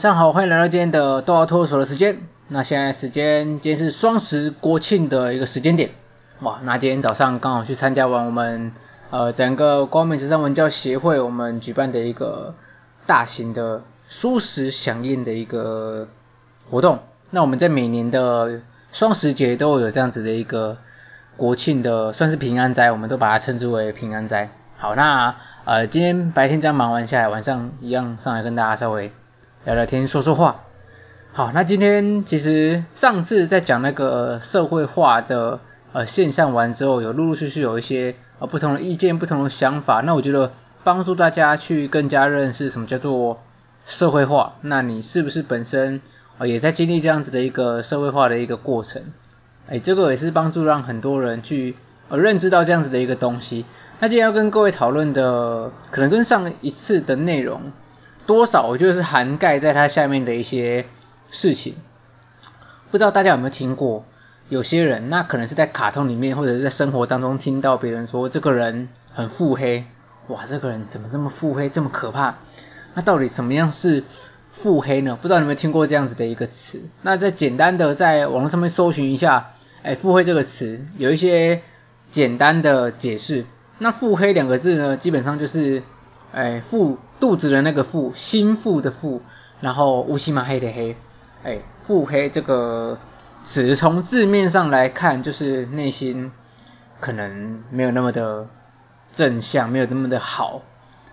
上好，欢迎来到今天的豆芽托儿所的时间。那现在时间，今天是双十国庆的一个时间点。哇，那今天早上刚好去参加完我们呃整个光明慈善文教协会我们举办的一个大型的蔬食响应的一个活动。那我们在每年的双十节都有这样子的一个国庆的，算是平安斋，我们都把它称之为平安斋。好，那呃今天白天这样忙完下来，晚上一样上来跟大家稍微。聊聊天，说说话。好，那今天其实上次在讲那个社会化的呃现象完之后，有陆陆续续有一些呃不同的意见、不同的想法。那我觉得帮助大家去更加认识什么叫做社会化。那你是不是本身呃也在经历这样子的一个社会化的一个过程？哎，这个也是帮助让很多人去呃认知到这样子的一个东西。那今天要跟各位讨论的，可能跟上一次的内容。多少我觉得是涵盖在它下面的一些事情，不知道大家有没有听过？有些人那可能是在卡通里面或者是在生活当中听到别人说这个人很腹黑，哇，这个人怎么这么腹黑，这么可怕？那到底什么样是腹黑呢？不知道你有没有听过这样子的一个词？那再简单的在网络上面搜寻一下，哎，腹黑这个词有一些简单的解释。那腹黑两个字呢，基本上就是。哎，腹肚子的那个腹，心腹的腹，然后乌漆嘛黑的黑，哎，腹黑这个词从字面上来看，就是内心可能没有那么的正向，没有那么的好，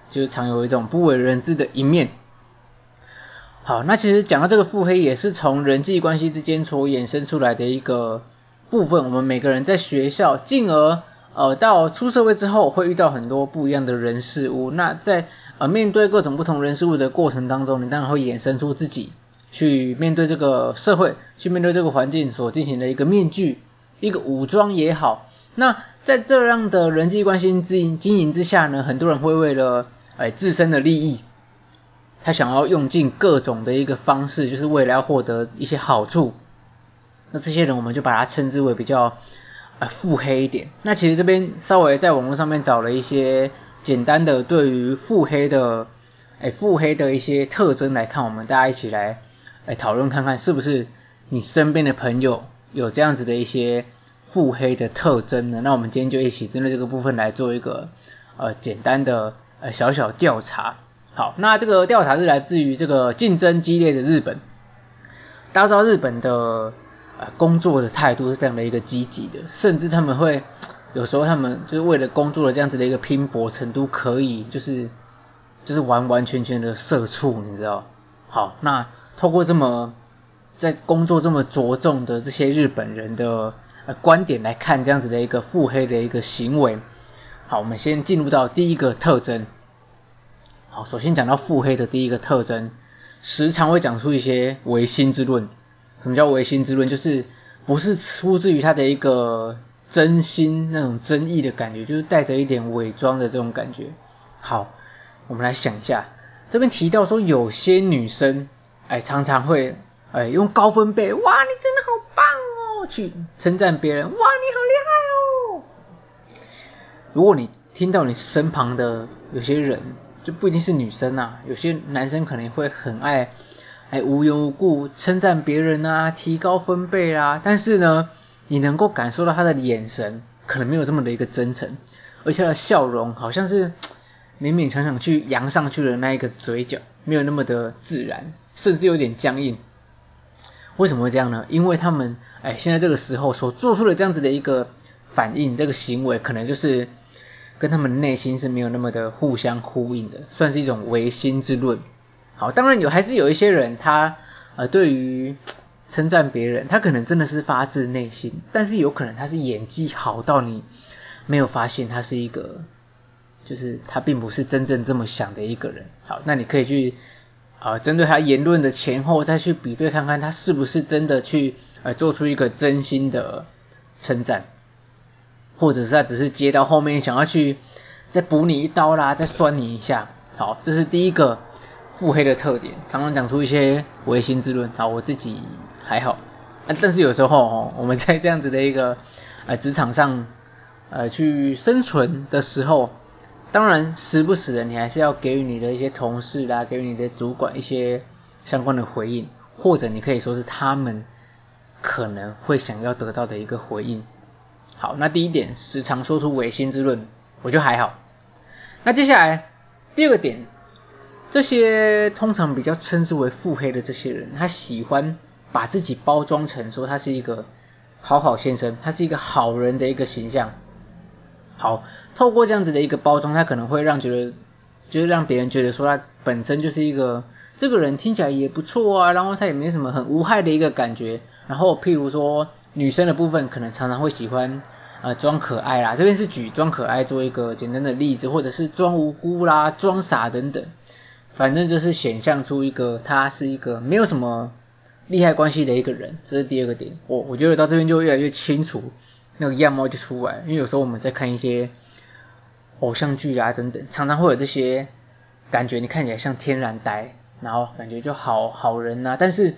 就是常有一种不为人知的一面。好，那其实讲到这个腹黑，也是从人际关系之间所衍生出来的一个部分。我们每个人在学校，进而。呃，到出社会之后会遇到很多不一样的人事物。那在呃面对各种不同人事物的过程当中，你当然会衍生出自己去面对这个社会，去面对这个环境所进行的一个面具，一个武装也好。那在这样的人际关系经经营之下呢，很多人会为了哎自身的利益，他想要用尽各种的一个方式，就是为了要获得一些好处。那这些人我们就把它称之为比较。啊，腹黑一点。那其实这边稍微在网络上面找了一些简单的对于腹黑的，哎，腹黑的一些特征来看，我们大家一起来来讨论看看，是不是你身边的朋友有这样子的一些腹黑的特征呢？那我们今天就一起针对这个部分来做一个呃简单的呃小小调查。好，那这个调查是来自于这个竞争激烈的日本。大家知道日本的。啊，工作的态度是非常的一个积极的，甚至他们会有时候他们就是为了工作的这样子的一个拼搏程度，可以就是就是完完全全的社畜，你知道？好，那透过这么在工作这么着重的这些日本人的呃观点来看，这样子的一个腹黑的一个行为。好，我们先进入到第一个特征。好，首先讲到腹黑的第一个特征，时常会讲出一些唯心之论。什么叫违心之论？就是不是出自于他的一个真心那种真意的感觉，就是带着一点伪装的这种感觉。好，我们来想一下，这边提到说有些女生，哎，常常会哎用高分贝，哇，你真的好棒哦，去称赞别人，哇，你好厉害哦。如果你听到你身旁的有些人，就不一定是女生啊，有些男生可能会很爱。哎，无缘无故称赞别人啊，提高分贝啦。但是呢，你能够感受到他的眼神可能没有这么的一个真诚，而且他的笑容好像是 勉勉强强去扬上去的那一个嘴角，没有那么的自然，甚至有点僵硬。为什么会这样呢？因为他们哎，现在这个时候所做出的这样子的一个反应，这个行为可能就是跟他们内心是没有那么的互相呼应的，算是一种违心之论。好，当然有，还是有一些人，他呃，对于称赞别人，他可能真的是发自内心，但是有可能他是演技好到你没有发现他是一个，就是他并不是真正这么想的一个人。好，那你可以去啊，针对他言论的前后再去比对看看，他是不是真的去呃做出一个真心的称赞，或者是他只是接到后面想要去再补你一刀啦，再酸你一下。好，这是第一个。腹黑的特点，常常讲出一些违心之论。好，我自己还好，但是有时候哦，我们在这样子的一个呃职场上呃去生存的时候，当然时不时的你还是要给予你的一些同事啦，给予你的主管一些相关的回应，或者你可以说是他们可能会想要得到的一个回应。好，那第一点，时常说出违心之论，我觉得还好。那接下来第二个点，这些通常比较称之为腹黑的这些人，他喜欢把自己包装成说他是一个好好先生，他是一个好人的一个形象。好，透过这样子的一个包装，他可能会让觉得，就是让别人觉得说他本身就是一个这个人听起来也不错啊，然后他也没什么很无害的一个感觉。然后譬如说。女生的部分可能常常会喜欢呃装可爱啦，这边是举装可爱做一个简单的例子，或者是装无辜啦、装傻等等，反正就是显现出一个他是一个没有什么利害关系的一个人，这是第二个点。我我觉得到这边就越来越清楚，那个样貌就出来，因为有时候我们在看一些偶像剧啊等等，常常会有这些感觉，你看起来像天然呆，然后感觉就好好人呐、但是。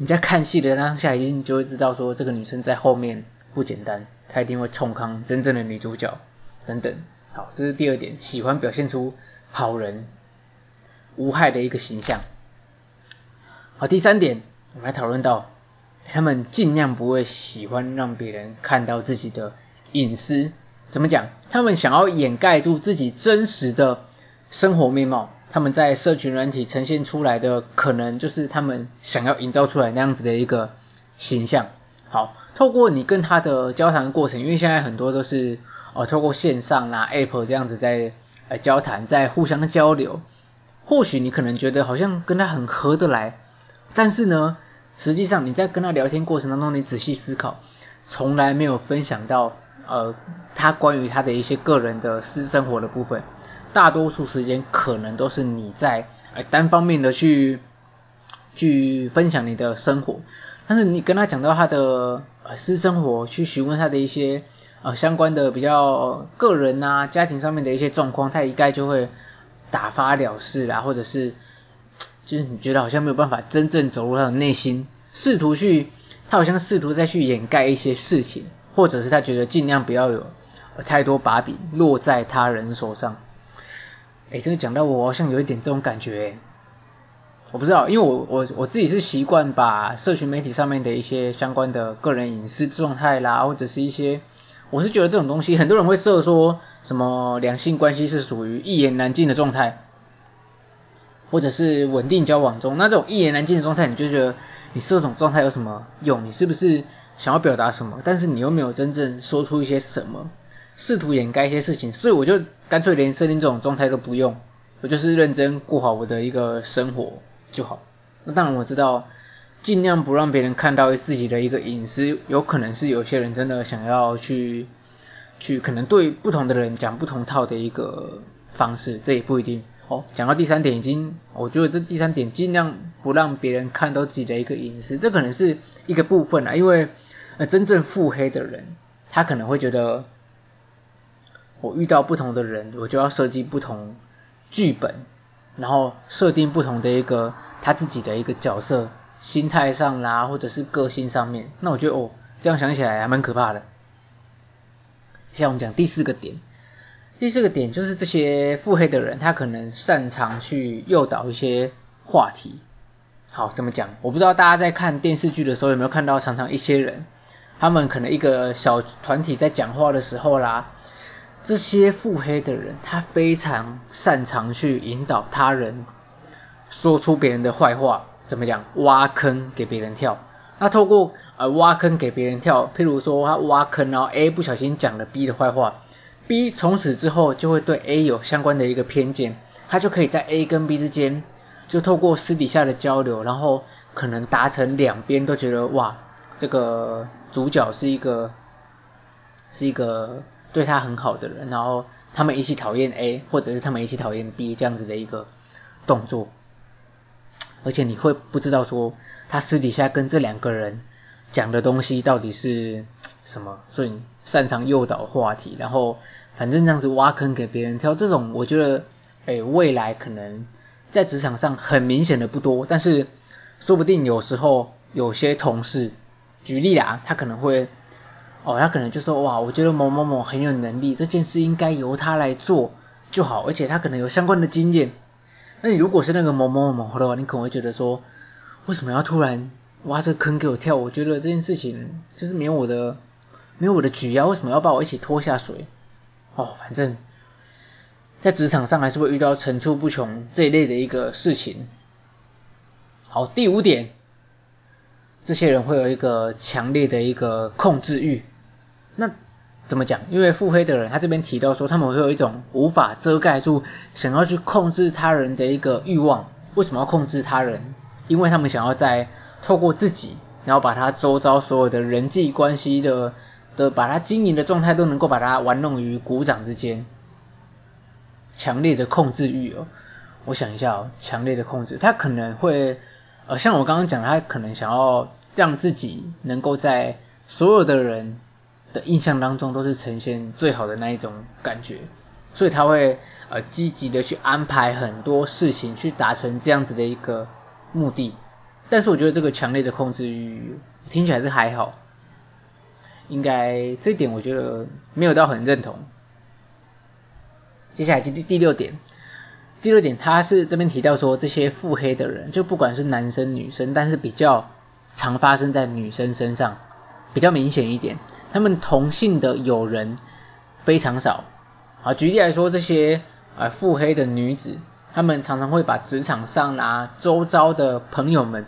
你在看戏的当下，一定就会知道说这个女生在后面不简单，她一定会冲康真正的女主角等等。好，这是第二点，喜欢表现出好人无害的一个形象。好，第三点，我们来讨论到，他们尽量不会喜欢让别人看到自己的隐私。怎么讲？他们想要掩盖住自己真实的生活面貌。他们在社群软体呈现出来的，可能就是他们想要营造出来那样子的一个形象。好，透过你跟他的交谈过程，因为现在很多都是呃透过线上啦、App 这样子在呃交谈，在互相交流。或许你可能觉得好像跟他很合得来，但是呢，实际上你在跟他聊天过程当中，你仔细思考，从来没有分享到呃他关于他的一些个人的私生活的部分。大多数时间可能都是你在呃单方面的去去分享你的生活，但是你跟他讲到他的呃私生活，去询问他的一些呃相关的比较个人啊家庭上面的一些状况，他一概就会打发了事啦，或者是就是你觉得好像没有办法真正走入他的内心，试图去他好像试图再去掩盖一些事情，或者是他觉得尽量不要有太多把柄落在他人手上。哎，这个讲到我好像有一点这种感觉，我不知道，因为我我我自己是习惯把社群媒体上面的一些相关的个人隐私状态啦，或者是一些，我是觉得这种东西，很多人会设说什么两性关系是属于一言难尽的状态，或者是稳定交往中，那这种一言难尽的状态，你就觉得你设这种状态有什么用？你是不是想要表达什么？但是你又没有真正说出一些什么？试图掩盖一些事情，所以我就干脆连设定这种状态都不用，我就是认真过好我的一个生活就好。那当然我知道，尽量不让别人看到自己的一个隐私，有可能是有些人真的想要去去，可能对不同的人讲不同套的一个方式，这也不一定。哦，讲到第三点已经，我觉得这第三点尽量不让别人看到自己的一个隐私，这可能是一个部分啦，因为呃真正腹黑的人，他可能会觉得。我遇到不同的人，我就要设计不同剧本，然后设定不同的一个他自己的一个角色，心态上啦，或者是个性上面。那我觉得哦，这样想起来还蛮可怕的。像我们讲第四个点，第四个点就是这些腹黑的人，他可能擅长去诱导一些话题。好，怎么讲？我不知道大家在看电视剧的时候有没有看到，常常一些人，他们可能一个小团体在讲话的时候啦。这些腹黑的人，他非常擅长去引导他人说出别人的坏话，怎么讲？挖坑给别人跳。他透过呃挖坑给别人跳，譬如说他挖坑，然后 A 不小心讲了 B 的坏话，B 从此之后就会对 A 有相关的一个偏见，他就可以在 A 跟 B 之间，就透过私底下的交流，然后可能达成两边都觉得哇，这个主角是一个是一个。对他很好的人，然后他们一起讨厌 A，或者是他们一起讨厌 B 这样子的一个动作，而且你会不知道说他私底下跟这两个人讲的东西到底是什么，所以擅长诱导话题，然后反正这样子挖坑给别人跳，这种我觉得，哎，未来可能在职场上很明显的不多，但是说不定有时候有些同事，举例啊，他可能会。哦，他可能就说哇，我觉得某某某很有能力，这件事应该由他来做就好，而且他可能有相关的经验。那你如果是那个某某某的话，你可能会觉得说，为什么要突然挖这个坑给我跳？我觉得这件事情就是没有我的没有我的局啊，为什么要把我一起拖下水？哦，反正，在职场上还是会遇到层出不穷这一类的一个事情。好，第五点，这些人会有一个强烈的一个控制欲。那怎么讲？因为腹黑的人，他这边提到说，他们会有一种无法遮盖住想要去控制他人的一个欲望。为什么要控制他人？因为他们想要在透过自己，然后把他周遭所有的人际关系的的，把他经营的状态都能够把它玩弄于股掌之间。强烈的控制欲哦，我想一下哦，强烈的控制，他可能会。呃，像我刚刚讲，他可能想要让自己能够在所有的人的印象当中都是呈现最好的那一种感觉，所以他会呃积极的去安排很多事情去达成这样子的一个目的。但是我觉得这个强烈的控制欲听起来是还好，应该这点我觉得没有到很认同。接下来第第六点。第六点，他是这边提到说，这些腹黑的人，就不管是男生女生，但是比较常发生在女生身上，比较明显一点。他们同性的友人非常少。好，举例来说，这些呃腹黑的女子，他们常常会把职场上啊周遭的朋友们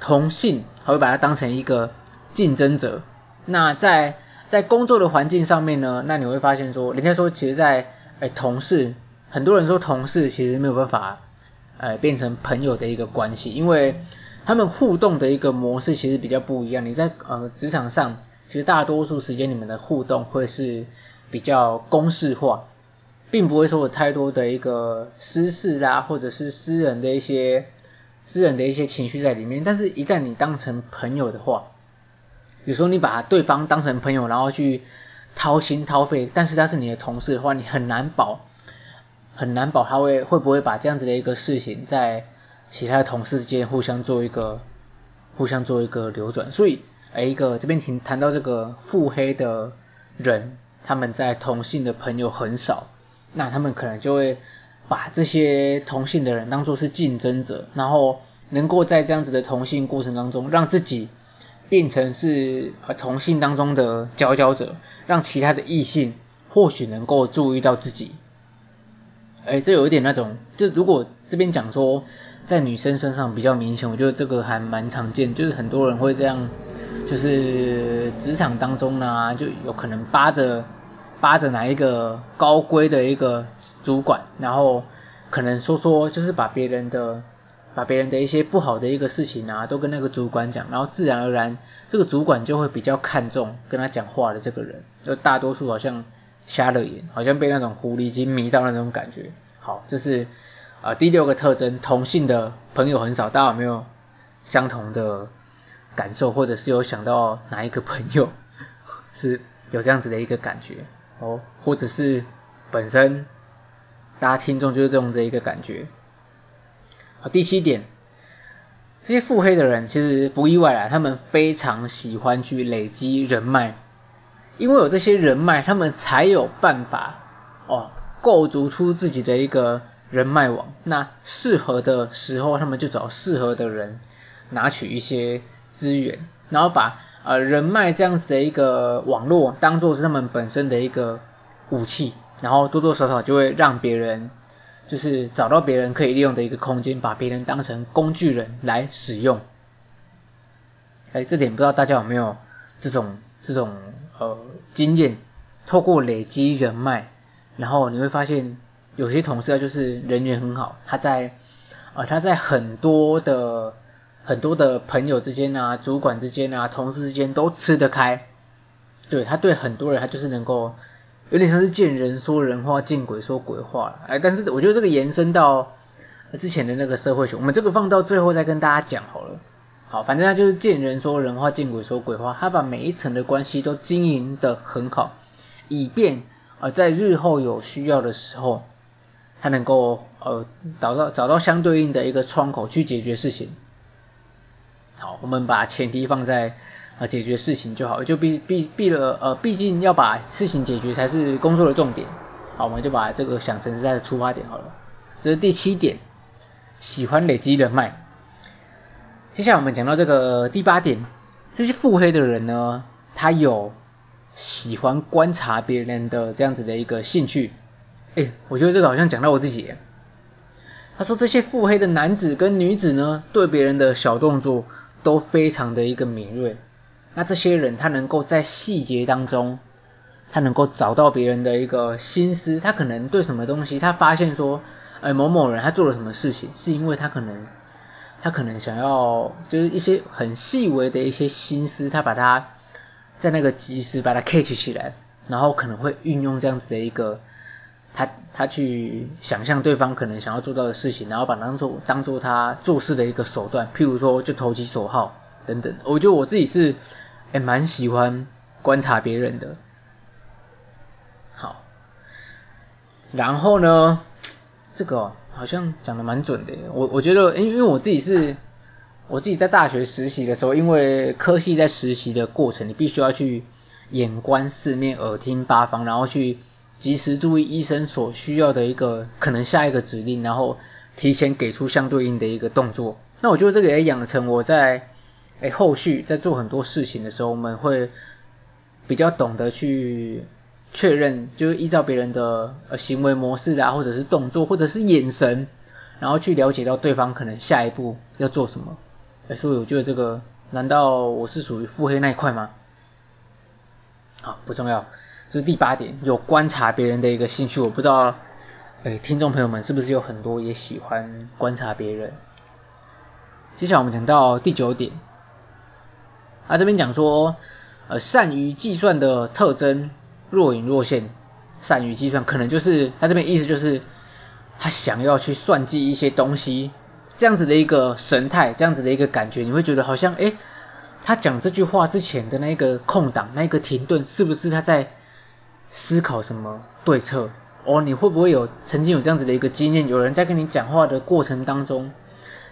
同性，还会把它当成一个竞争者。那在在工作的环境上面呢，那你会发现说，人家说其实在，在诶同事。很多人说同事其实没有办法，呃，变成朋友的一个关系，因为他们互动的一个模式其实比较不一样。你在呃职场上，其实大多数时间你们的互动会是比较公式化，并不会说有太多的一个私事啦，或者是私人的一些私人的一些情绪在里面。但是，一旦你当成朋友的话，比如说你把对方当成朋友，然后去掏心掏肺，但是他是你的同事的话，你很难保。很难保他会会不会把这样子的一个事情在其他同事之间互相做一个互相做一个流转，所以哎一个这边谈谈到这个腹黑的人，他们在同性的朋友很少，那他们可能就会把这些同性的人当作是竞争者，然后能够在这样子的同性过程当中让自己变成是同性当中的佼佼者，让其他的异性或许能够注意到自己。哎，这有一点那种，就如果这边讲说在女生身上比较明显，我觉得这个还蛮常见，就是很多人会这样，就是职场当中呢，就有可能扒着扒着哪一个高规的一个主管，然后可能说说，就是把别人的把别人的一些不好的一个事情啊，都跟那个主管讲，然后自然而然这个主管就会比较看重跟他讲话的这个人，就大多数好像。瞎了眼，好像被那种狐狸精迷到那种感觉。好，这是、呃、第六个特征，同性的朋友很少。大家有没有相同的感受，或者是有想到哪一个朋友是有这样子的一个感觉？哦，或者是本身大家听众就是这种这一个感觉。好，第七点，这些腹黑的人其实不意外啦，他们非常喜欢去累积人脉。因为有这些人脉，他们才有办法哦，构筑出自己的一个人脉网。那适合的时候，他们就找适合的人，拿取一些资源，然后把呃人脉这样子的一个网络当做是他们本身的一个武器，然后多多少少就会让别人就是找到别人可以利用的一个空间，把别人当成工具人来使用。哎，这点不知道大家有没有这种这种。呃，经验透过累积人脉，然后你会发现有些同事啊，就是人缘很好，他在啊、他在很多的很多的朋友之间啊、主管之间啊、同事之间都吃得开，对，他对很多人他就是能够有点像是见人说人话，见鬼说鬼话，哎，但是我觉得这个延伸到之前的那个社会学，我们这个放到最后再跟大家讲好了。好，反正他就是见人说人话，见鬼说鬼话。他把每一层的关系都经营得很好，以便呃在日后有需要的时候，他能够呃找到找到相对应的一个窗口去解决事情。好，我们把前提放在呃解决事情就好，就毕毕毕了呃毕竟要把事情解决才是工作的重点。好，我们就把这个想成是他的出发点好了。这是第七点，喜欢累积人脉。接下来我们讲到这个第八点，这些腹黑的人呢，他有喜欢观察别人的这样子的一个兴趣。哎，我觉得这个好像讲到我自己。他说这些腹黑的男子跟女子呢，对别人的小动作都非常的一个敏锐。那这些人他能够在细节当中，他能够找到别人的一个心思，他可能对什么东西，他发现说，哎，某某人他做了什么事情，是因为他可能。他可能想要就是一些很细微的一些心思，他把它在那个及时把它 catch 起来，然后可能会运用这样子的一个他他去想象对方可能想要做到的事情，然后把当做当做他做事的一个手段，譬如说就投其所好等等。我觉得我自己是诶蛮喜欢观察别人的。好，然后呢，这个。好像讲的蛮准的，我我觉得，因为我自己是，我自己在大学实习的时候，因为科系在实习的过程，你必须要去眼观四面，耳听八方，然后去及时注意医生所需要的一个可能下一个指令，然后提前给出相对应的一个动作。那我觉得这个也养成我在诶后续在做很多事情的时候，我们会比较懂得去。确认就是依照别人的呃行为模式啊，或者是动作，或者是眼神，然后去了解到对方可能下一步要做什么。哎，所以我觉得这个，难道我是属于腹黑那一块吗？好，不重要。是第八点，有观察别人的一个兴趣。我不知道，哎，听众朋友们是不是有很多也喜欢观察别人？接下来我们讲到第九点，啊，这边讲说，呃，善于计算的特征。若隐若现，善于计算，可能就是他这边意思就是他想要去算计一些东西，这样子的一个神态，这样子的一个感觉，你会觉得好像，诶，他讲这句话之前的那个空档，那个停顿，是不是他在思考什么对策？哦，你会不会有曾经有这样子的一个经验？有人在跟你讲话的过程当中，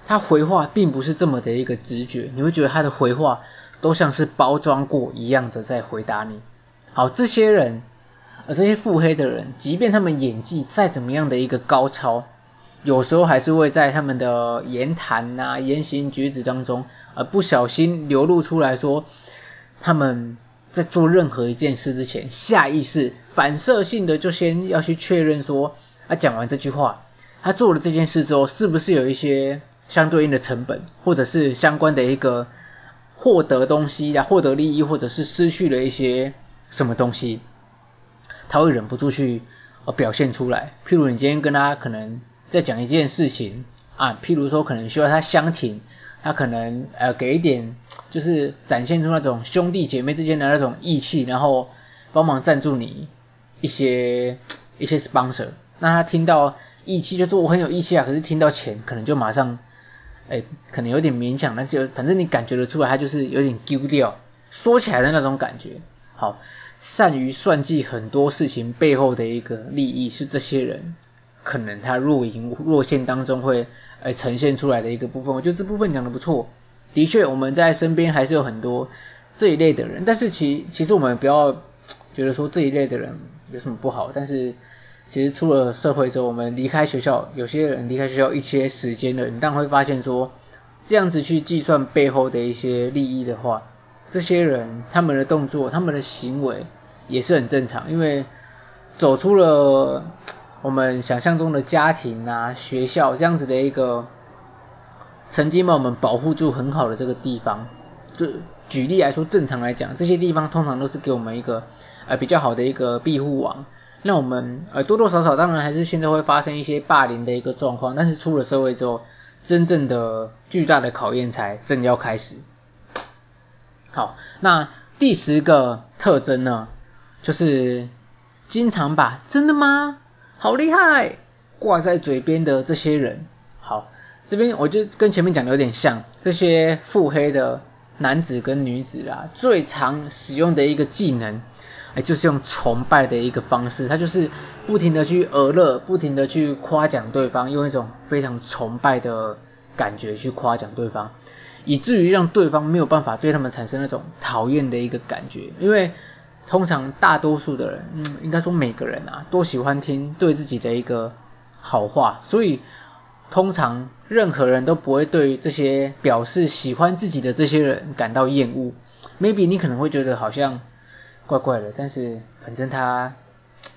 他回话并不是这么的一个直觉，你会觉得他的回话都像是包装过一样的在回答你。好，这些人，而这些腹黑的人，即便他们演技再怎么样的一个高超，有时候还是会在他们的言谈呐、言行举止当中，而不小心流露出来说，他们在做任何一件事之前，下意识、反射性的就先要去确认说，他讲完这句话，他做了这件事之后，是不是有一些相对应的成本，或者是相关的一个获得东西来，获得利益，或者是失去了一些。什么东西，他会忍不住去表现出来。譬如你今天跟他可能在讲一件事情啊，譬如说可能需要他相挺，他可能呃给一点就是展现出那种兄弟姐妹之间的那种义气，然后帮忙赞助你一些一些 sponsor。那他听到义气就说我很有义气啊，可是听到钱可能就马上哎可能有点勉强，但是有反正你感觉得出来，他就是有点丢掉，说起来的那种感觉。好。善于算计很多事情背后的一个利益，是这些人可能他若隐若现当中会呃呈现出来的一个部分。我觉得这部分讲的不错，的确我们在身边还是有很多这一类的人，但是其其实我们不要觉得说这一类的人有什么不好，但是其实出了社会之后，我们离开学校，有些人离开学校一些时间了，你当然会发现说这样子去计算背后的一些利益的话。这些人他们的动作、他们的行为也是很正常，因为走出了我们想象中的家庭啊、学校这样子的一个曾经把我们保护住很好的这个地方。就举例来说，正常来讲，这些地方通常都是给我们一个呃比较好的一个庇护网。那我们呃多多少少当然还是现在会发生一些霸凌的一个状况，但是出了社会之后，真正的巨大的考验才正要开始。好，那第十个特征呢，就是经常把“真的吗？好厉害”挂在嘴边的这些人。好，这边我就跟前面讲的有点像，这些腹黑的男子跟女子啊，最常使用的一个技能，哎，就是用崇拜的一个方式，他就是不停的去讹乐，不停的去夸奖对方，用一种非常崇拜的感觉去夸奖对方。以至于让对方没有办法对他们产生那种讨厌的一个感觉，因为通常大多数的人，嗯，应该说每个人啊，都喜欢听对自己的一个好话，所以通常任何人都不会对这些表示喜欢自己的这些人感到厌恶。Maybe 你可能会觉得好像怪怪的，但是反正他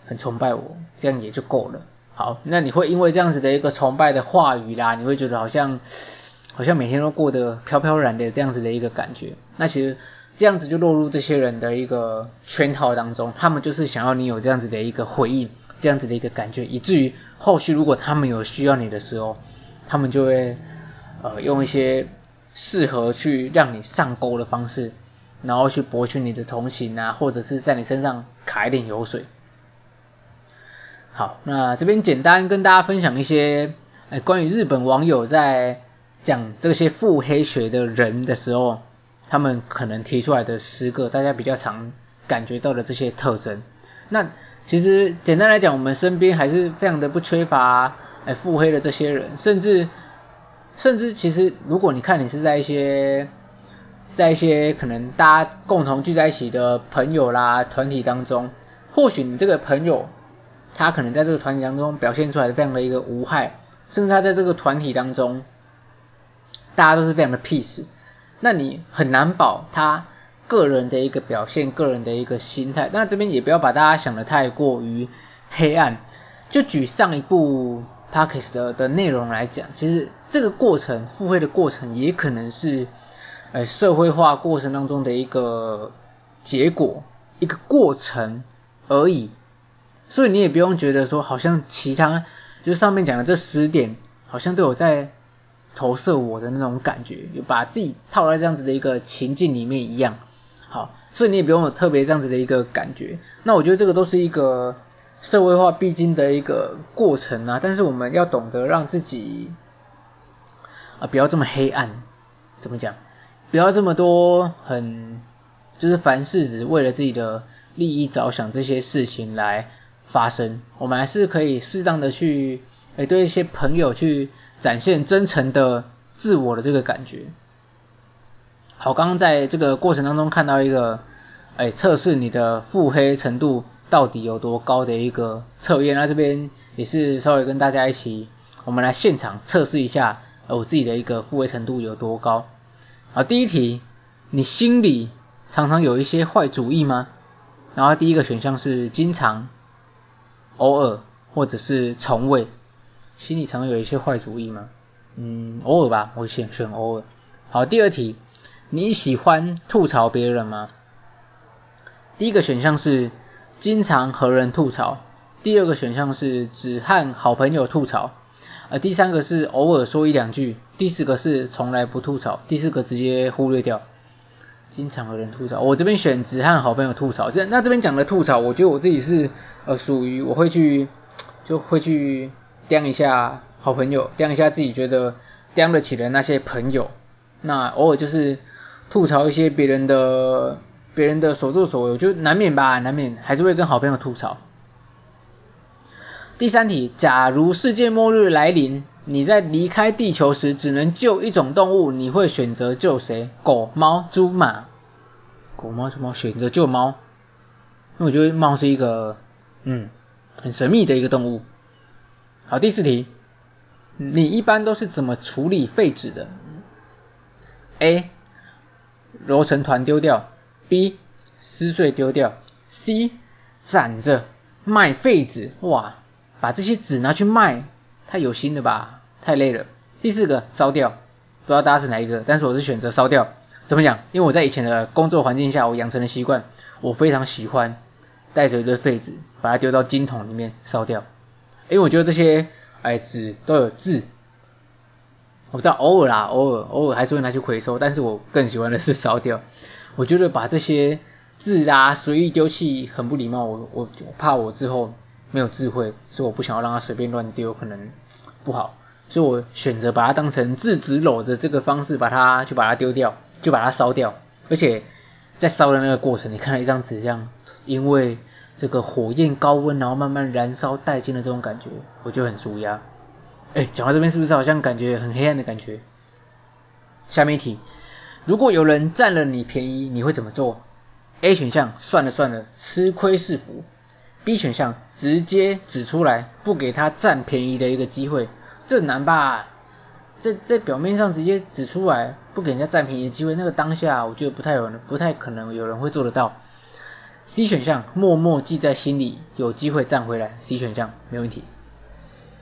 很崇拜我，这样也就够了。好，那你会因为这样子的一个崇拜的话语啦，你会觉得好像好像每天都过得飘飘然的这样子的一个感觉。那其实这样子就落入这些人的一个圈套当中，他们就是想要你有这样子的一个回应，这样子的一个感觉，以至于后续如果他们有需要你的时候，他们就会呃用一些适合去让你上钩的方式。然后去博取你的同情啊，或者是在你身上卡一点油水。好，那这边简单跟大家分享一些，哎，关于日本网友在讲这些腹黑学的人的时候，他们可能提出来的十个大家比较常感觉到的这些特征。那其实简单来讲，我们身边还是非常的不缺乏，哎，腹黑的这些人，甚至甚至其实如果你看你是在一些。在一些可能大家共同聚在一起的朋友啦、团体当中，或许你这个朋友，他可能在这个团体当中表现出来的非常的一个无害，甚至他在这个团体当中，大家都是非常的 peace，那你很难保他个人的一个表现、个人的一个心态。那这边也不要把大家想得太过于黑暗。就举上一部 Podcast 的的内容来讲，其实这个过程、付费的过程也可能是。呃，社会化过程当中的一个结果，一个过程而已，所以你也不用觉得说，好像其他就上面讲的这十点，好像都有在投射我的那种感觉，就把自己套在这样子的一个情境里面一样。好，所以你也不用有特别这样子的一个感觉。那我觉得这个都是一个社会化必经的一个过程啊，但是我们要懂得让自己啊、不要这么黑暗，怎么讲？不要这么多很，就是凡事只为了自己的利益着想这些事情来发生，我们还是可以适当的去，诶对一些朋友去展现真诚的自我的这个感觉。好，刚刚在这个过程当中看到一个，诶测试你的腹黑程度到底有多高的一个测验，那这边也是稍微跟大家一起，我们来现场测试一下，我自己的一个腹黑程度有多高。好，第一题，你心里常常有一些坏主意吗？然后第一个选项是经常、偶尔或者是从未。心里常常有一些坏主意吗？嗯，偶尔吧，我选选偶尔。好，第二题，你喜欢吐槽别人吗？第一个选项是经常和人吐槽，第二个选项是只和好朋友吐槽。呃，第三个是偶尔说一两句，第四个是从来不吐槽，第四个直接忽略掉。经常和人吐槽，我这边选只和好朋友吐槽。这那这边讲的吐槽，我觉得我自己是呃属于我会去就会去刁一下好朋友，刁一下自己觉得刁得起的那些朋友。那偶尔就是吐槽一些别人的别人的所作所为，就难免吧，难免还是会跟好朋友吐槽。第三题，假如世界末日来临，你在离开地球时只能救一种动物，你会选择救谁？狗、猫、猪、马？狗、猫、猪、猫，选择救猫。因为我觉得猫是一个，嗯，很神秘的一个动物。好，第四题，你一般都是怎么处理废纸的？A. 揉成团丢掉，B. 撕碎丢掉，C. 攒着卖废纸。哇！把这些纸拿去卖，太有心了吧，太累了。第四个烧掉，不知道大家是哪一个，但是我是选择烧掉。怎么讲？因为我在以前的工作环境下，我养成的习惯，我非常喜欢带着一堆废纸，把它丢到金桶里面烧掉。因为我觉得这些哎纸都有字，我知道偶尔啦，偶尔偶尔还是会拿去回收，但是我更喜欢的是烧掉。我觉得把这些字啊随意丢弃很不礼貌，我我怕我之后。没有智慧，所以我不想要让它随便乱丢，可能不好，所以我选择把它当成质子篓的这个方式，把它就把它丢掉，就把它烧掉。而且在烧的那个过程，你看到一张纸这样，因为这个火焰高温，然后慢慢燃烧殆尽的这种感觉，我就很舒压。哎，讲到这边是不是好像感觉很黑暗的感觉？下面一题，如果有人占了你便宜，你会怎么做？A 选项，算了算了，吃亏是福。B 选项直接指出来，不给他占便宜的一个机会。这难吧？在在表面上直接指出来，不给人家占便宜的机会，那个当下我觉得不太有人，不太可能有人会做得到。C 选项默默记在心里，有机会占回来。C 选项没问题。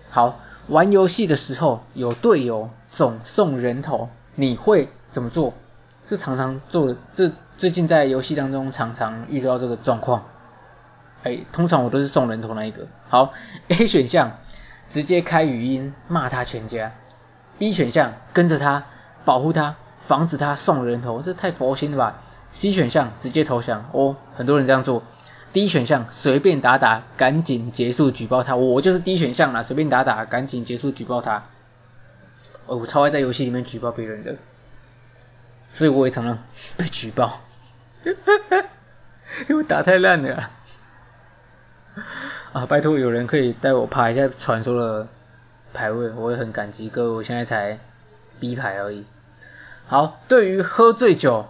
好，玩游戏的时候有队友总送人头，你会怎么做？这常常做，这最近在游戏当中常常遇到这个状况。哎，通常我都是送人头那一个。好，A 选项直接开语音骂他全家。B 选项跟着他保护他，防止他送人头，这太佛心了吧。C 选项直接投降哦，很多人这样做。D 选项随便打打，赶紧结束举报他。我就是 D 选项啦，随便打打，赶紧结束举报他。哦，我超爱在游戏里面举报别人的，所以我也常常被举报，因为打太烂了啊。拜托有人可以带我爬一下传说的排位，我也很感激各位。我现在才 B 排而已。好，对于喝醉酒，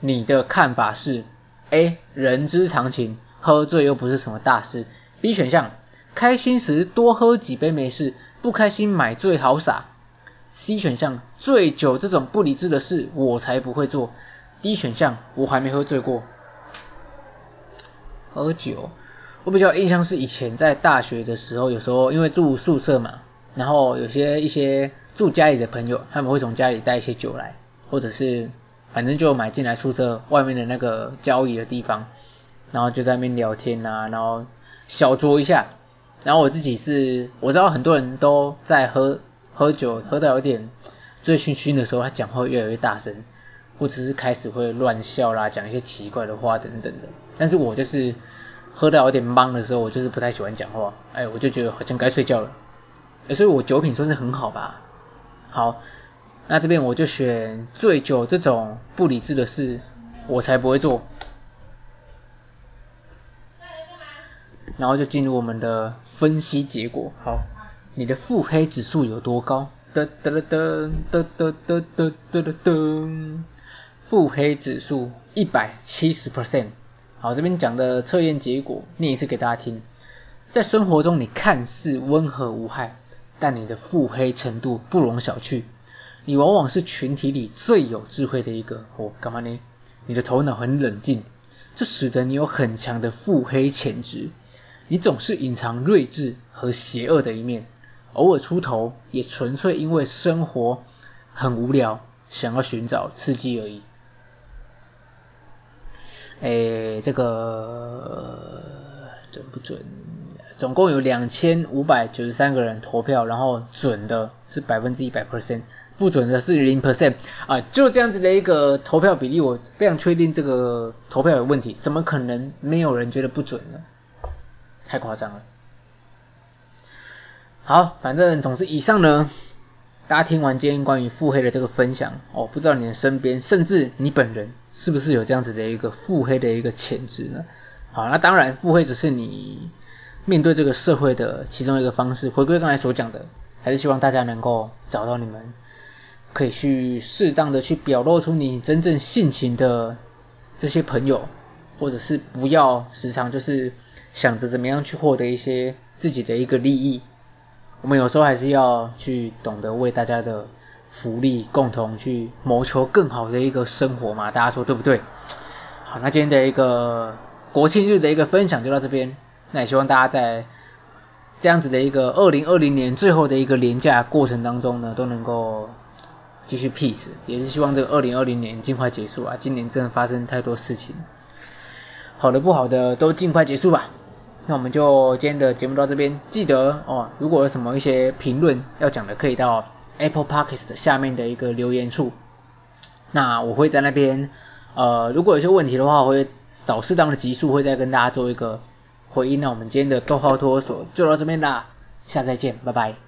你的看法是？A 人之常情。喝醉又不是什么大事。B 选项，开心时多喝几杯没事，不开心买醉好傻。C 选项，醉酒这种不理智的事我才不会做。D 选项，我还没喝醉过。喝酒，我比较印象是以前在大学的时候，有时候因为住宿舍嘛，然后有些一些住家里的朋友，他们会从家里带一些酒来，或者是反正就买进来宿舍外面的那个交易的地方。然后就在那边聊天啊，然后小酌一下。然后我自己是，我知道很多人都在喝喝酒，喝到有点醉醺醺的时候，他讲话越来越大声，或者是开始会乱笑啦，讲一些奇怪的话等等的。但是我就是喝到有点懵的时候，我就是不太喜欢讲话，哎，我就觉得好像该睡觉了。哎，所以我酒品算是很好吧。好，那这边我就选醉酒这种不理智的事，我才不会做。然后就进入我们的分析结果。好，你的腹黑指数有多高？噔噔噔噔噔噔噔噔噔噔，腹黑指数一百七十 percent。好，这边讲的测验结果念一次给大家听。在生活中，你看似温和无害，但你的腹黑程度不容小觑。你往往是群体里最有智慧的一个。哦，干嘛呢？你的头脑很冷静，这使得你有很强的腹黑潜质。你总是隐藏睿智和邪恶的一面，偶尔出头也纯粹因为生活很无聊，想要寻找刺激而已。诶，这个准不准？总共有两千五百九十三个人投票，然后准的是百分之一百 percent，不准的是零 percent 啊，就这样子的一个投票比例，我非常确定这个投票有问题，怎么可能没有人觉得不准呢？太夸张了。好，反正总之以上呢，大家听完今天关于腹黑的这个分享哦，不知道你的身边，甚至你本人是不是有这样子的一个腹黑的一个潜质呢？好，那当然腹黑只是你面对这个社会的其中一个方式。回归刚才所讲的，还是希望大家能够找到你们可以去适当的去表露出你真正性情的这些朋友，或者是不要时常就是。想着怎么样去获得一些自己的一个利益，我们有时候还是要去懂得为大家的福利共同去谋求更好的一个生活嘛，大家说对不对？好，那今天的一个国庆日的一个分享就到这边，那也希望大家在这样子的一个二零二零年最后的一个连假过程当中呢，都能够继续 peace，也是希望这个二零二零年尽快结束啊，今年真的发生太多事情，好的不好的都尽快结束吧。那我们就今天的节目到这边，记得哦，如果有什么一些评论要讲的，可以到 Apple Podcast 下面的一个留言处，那我会在那边，呃，如果有些问题的话，我会找适当的集数会再跟大家做一个回应。那我们今天的逗号托儿所就到这边啦，下次再见，拜拜。